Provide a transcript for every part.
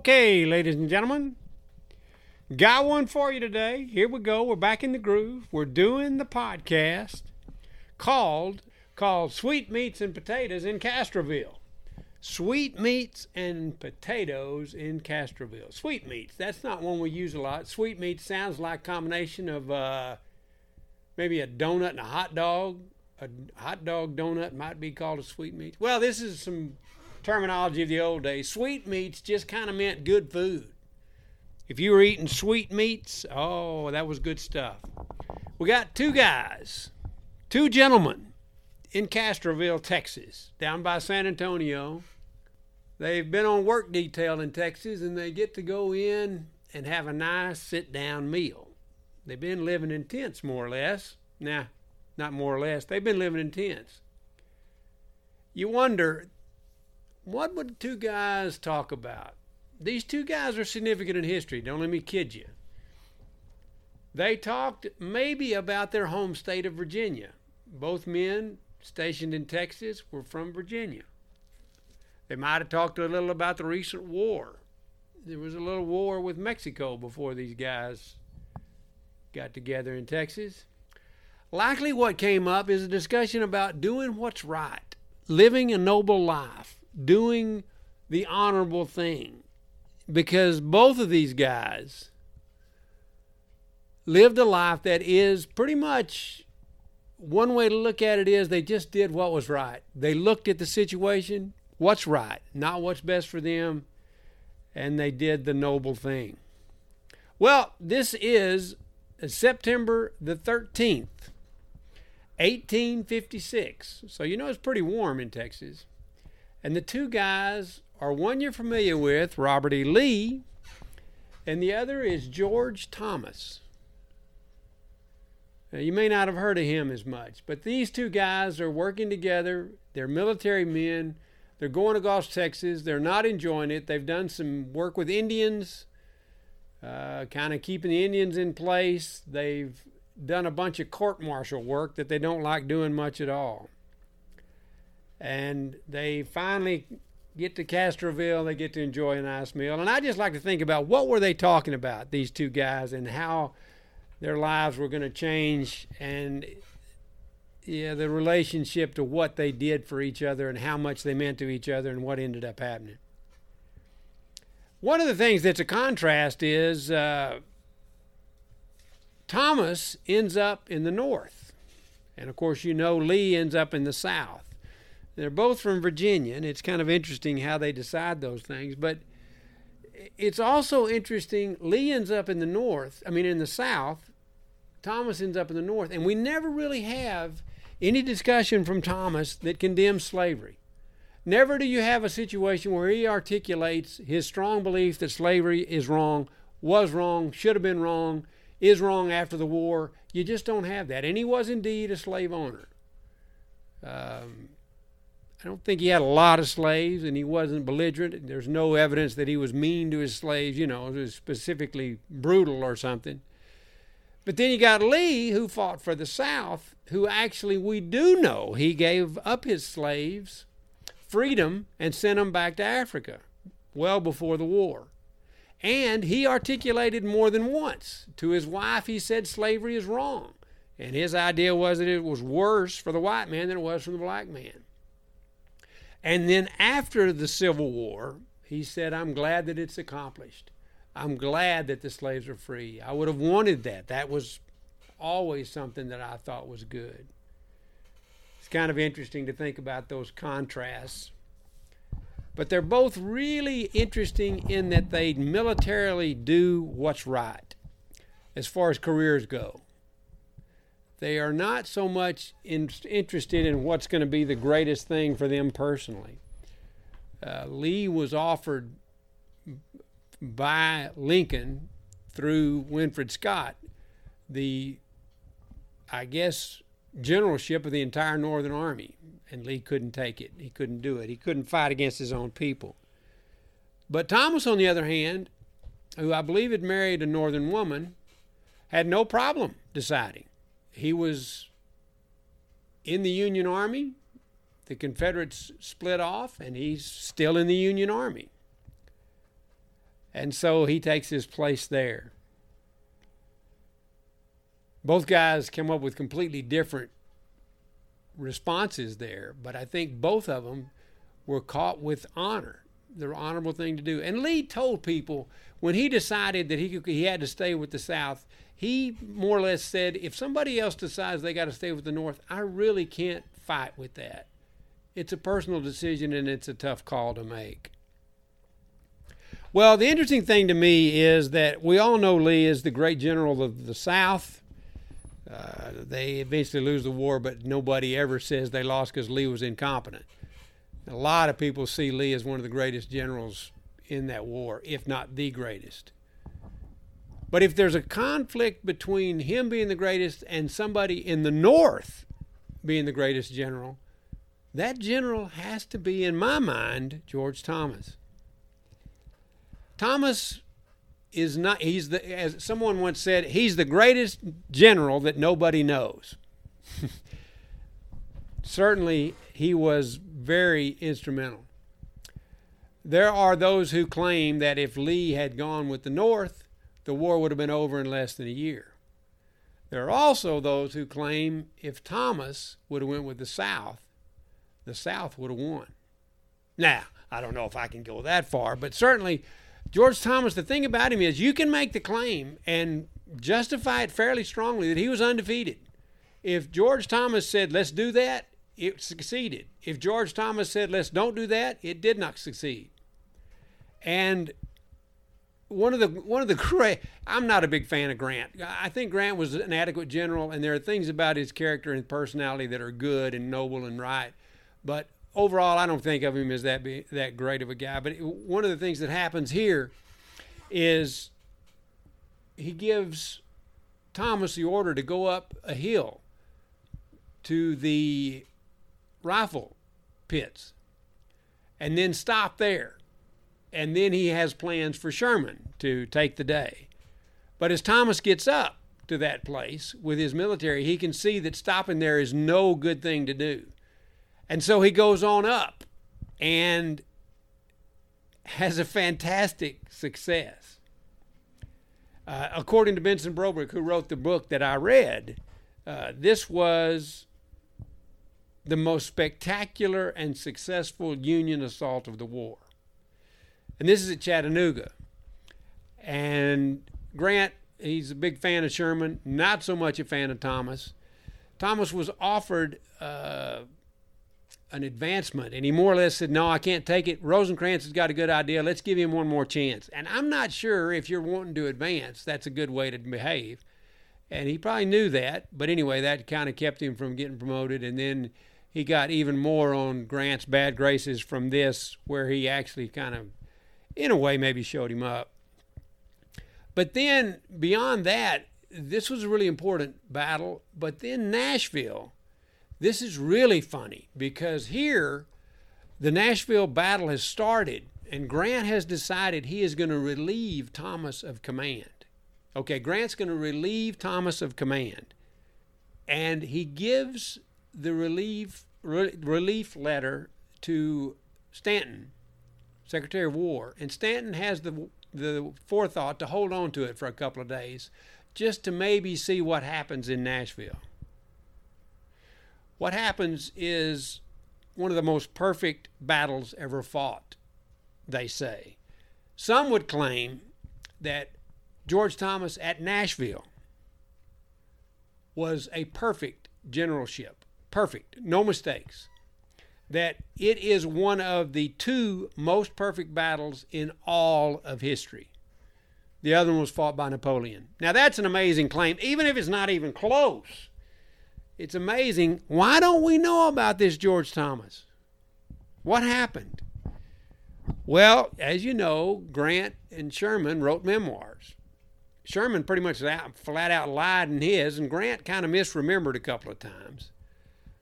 Okay, ladies and gentlemen, got one for you today. Here we go. We're back in the groove. We're doing the podcast called called Sweetmeats and Potatoes in Castroville. Sweetmeats and potatoes in Castroville. Sweetmeats. That's not one we use a lot. Sweetmeats sounds like a combination of uh, maybe a donut and a hot dog. A hot dog donut might be called a sweetmeat. Well, this is some terminology of the old days. Sweetmeats just kind of meant good food. If you were eating sweetmeats, oh, that was good stuff. We got two guys, two gentlemen in Castroville, Texas, down by San Antonio. They've been on work detail in Texas and they get to go in and have a nice sit down meal. They've been living in tents more or less. Nah, not more or less. They've been living in tents. You wonder, what would two guys talk about? These two guys are significant in history. Don't let me kid you. They talked maybe about their home state of Virginia. Both men stationed in Texas were from Virginia. They might have talked a little about the recent war. There was a little war with Mexico before these guys got together in Texas. Likely what came up is a discussion about doing what's right, living a noble life, doing the honorable thing. Because both of these guys lived a life that is pretty much one way to look at it is they just did what was right. They looked at the situation, what's right, not what's best for them, and they did the noble thing. Well, this is September the 13th, 1856. So you know it's pretty warm in Texas. And the two guys are one you're familiar with, Robert E. Lee, and the other is George Thomas. Now, you may not have heard of him as much, but these two guys are working together. They're military men. They're going to Gulf, Texas. They're not enjoying it. They've done some work with Indians, uh, kind of keeping the Indians in place. They've done a bunch of court martial work that they don't like doing much at all. And they finally get to Castroville. They get to enjoy a nice meal. And I just like to think about what were they talking about, these two guys, and how their lives were going to change and yeah the relationship to what they did for each other and how much they meant to each other and what ended up happening one of the things that's a contrast is uh, thomas ends up in the north and of course you know lee ends up in the south they're both from virginia and it's kind of interesting how they decide those things but it's also interesting lee ends up in the north i mean in the south Thomas ends up in the north, and we never really have any discussion from Thomas that condemns slavery. Never do you have a situation where he articulates his strong belief that slavery is wrong, was wrong, should have been wrong, is wrong after the war. You just don't have that. And he was indeed a slave owner. Um, I don't think he had a lot of slaves and he wasn't belligerent. There's no evidence that he was mean to his slaves, you know, specifically brutal or something. But then you got Lee, who fought for the South, who actually we do know he gave up his slaves freedom and sent them back to Africa well before the war. And he articulated more than once to his wife, he said slavery is wrong. And his idea was that it was worse for the white man than it was for the black man. And then after the Civil War, he said, I'm glad that it's accomplished. I'm glad that the slaves are free. I would have wanted that. That was always something that I thought was good. It's kind of interesting to think about those contrasts. But they're both really interesting in that they militarily do what's right as far as careers go. They are not so much in, interested in what's going to be the greatest thing for them personally. Uh, Lee was offered by Lincoln through Winfield Scott the, I guess, generalship of the entire Northern Army. And Lee couldn't take it. He couldn't do it. He couldn't fight against his own people. But Thomas, on the other hand, who I believe had married a Northern woman, had no problem deciding. He was in the Union Army. The Confederates split off, and he's still in the Union Army. And so he takes his place there. Both guys come up with completely different responses there, but I think both of them were caught with honor, the honorable thing to do. And Lee told people when he decided that he could, he had to stay with the South, he more or less said, if somebody else decides they got to stay with the North, I really can't fight with that. It's a personal decision and it's a tough call to make. Well, the interesting thing to me is that we all know Lee is the great general of the South. Uh, they eventually lose the war, but nobody ever says they lost because Lee was incompetent. A lot of people see Lee as one of the greatest generals in that war, if not the greatest. But if there's a conflict between him being the greatest and somebody in the North being the greatest general, that general has to be, in my mind, George Thomas. Thomas is not he's the as someone once said he's the greatest general that nobody knows certainly he was very instrumental. There are those who claim that if lee had gone with the north the war would have been over in less than a year. There are also those who claim if thomas would have went with the south the south would have won. Now i don't know if i can go that far but certainly George Thomas, the thing about him is you can make the claim and justify it fairly strongly that he was undefeated. If George Thomas said, let's do that, it succeeded. If George Thomas said, let's don't do that, it did not succeed. And one of the one of the great I'm not a big fan of Grant. I think Grant was an adequate general and there are things about his character and personality that are good and noble and right. But overall, I don't think of him as that be, that great of a guy. But one of the things that happens here is he gives Thomas the order to go up a hill to the rifle pits and then stop there. And then he has plans for Sherman to take the day. But as Thomas gets up to that place with his military, he can see that stopping there is no good thing to do. And so he goes on up and has a fantastic success. Uh, according to Benson Bobrick, who wrote the book that I read, uh, this was the most spectacular and successful Union assault of the war. And this is at Chattanooga. And Grant, he's a big fan of Sherman, not so much a fan of Thomas. Thomas was offered uh, an advancement. And he more or less said, No, I can't take it. Rosecrans has got a good idea. Let's give him one more chance. And I'm not sure if you're wanting to advance, that's a good way to behave. And he probably knew that. But anyway, that kind of kept him from getting promoted. And then he got even more on Grant's bad graces from this, where he actually kind of, in a way, maybe showed him up. But then beyond that, this was a really important battle. But then Nashville this is really funny because here the Nashville battle has started and Grant has decided he is going to relieve Thomas of command. Okay, Grant's going to relieve Thomas of command. And he gives the relief re- relief letter to Stanton, Secretary of War, and Stanton has the the forethought to hold on to it for a couple of days just to maybe see what happens in Nashville what happens is one of the most perfect battles ever fought, they say. Some would claim that George Thomas at Nashville was a perfect generalship, perfect, no mistakes. That it is one of the two most perfect battles in all of history. The other one was fought by Napoleon. Now, that's an amazing claim, even if it's not even close it's amazing. Why don't we know about this George Thomas? What happened? Well, as you know, Grant and Sherman wrote memoirs. Sherman pretty much flat out lied in his, and Grant kind of misremembered a couple of times.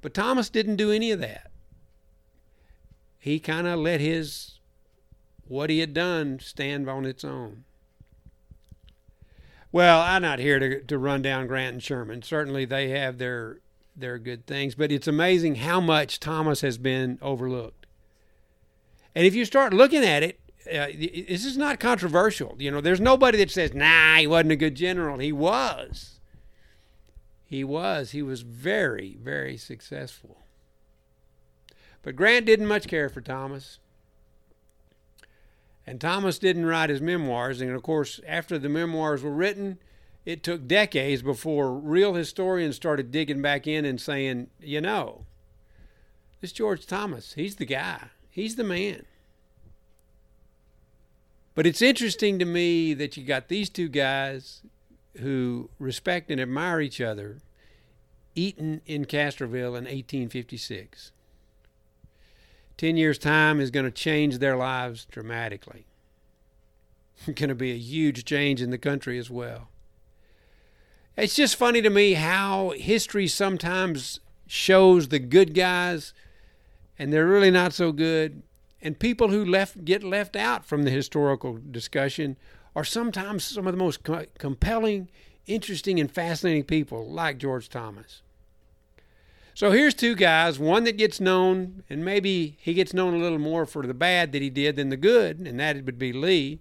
But Thomas didn't do any of that. He kind of let his, what he had done, stand on its own. Well, I'm not here to, to run down Grant and Sherman. Certainly, they have their their good things, but it's amazing how much Thomas has been overlooked. And if you start looking at it, uh, this is not controversial. You know, there's nobody that says, "Nah, he wasn't a good general." He was. He was. He was very, very successful. But Grant didn't much care for Thomas. And Thomas didn't write his memoirs. And of course, after the memoirs were written, it took decades before real historians started digging back in and saying, you know, this George Thomas, he's the guy, he's the man. But it's interesting to me that you got these two guys who respect and admire each other eaten in Castroville in 1856. Ten years' time is going to change their lives dramatically. It's going to be a huge change in the country as well. It's just funny to me how history sometimes shows the good guys and they're really not so good and people who left get left out from the historical discussion are sometimes some of the most co- compelling, interesting and fascinating people like George Thomas. So here's two guys, one that gets known and maybe he gets known a little more for the bad that he did than the good, and that would be Lee.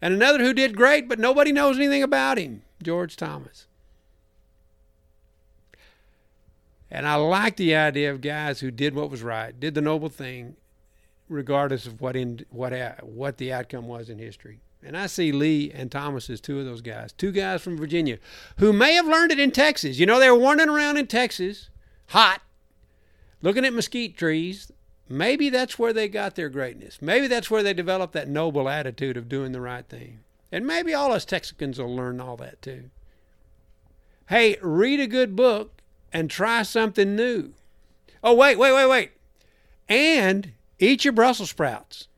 And another who did great but nobody knows anything about him, George Thomas. And I like the idea of guys who did what was right, did the noble thing, regardless of what in what what the outcome was in history. And I see Lee and Thomas as two of those guys, two guys from Virginia, who may have learned it in Texas. You know, they were wandering around in Texas, hot, looking at mesquite trees. Maybe that's where they got their greatness. Maybe that's where they developed that noble attitude of doing the right thing. And maybe all us Texicans will learn all that too. Hey, read a good book and try something new. Oh, wait, wait, wait, wait. And eat your Brussels sprouts.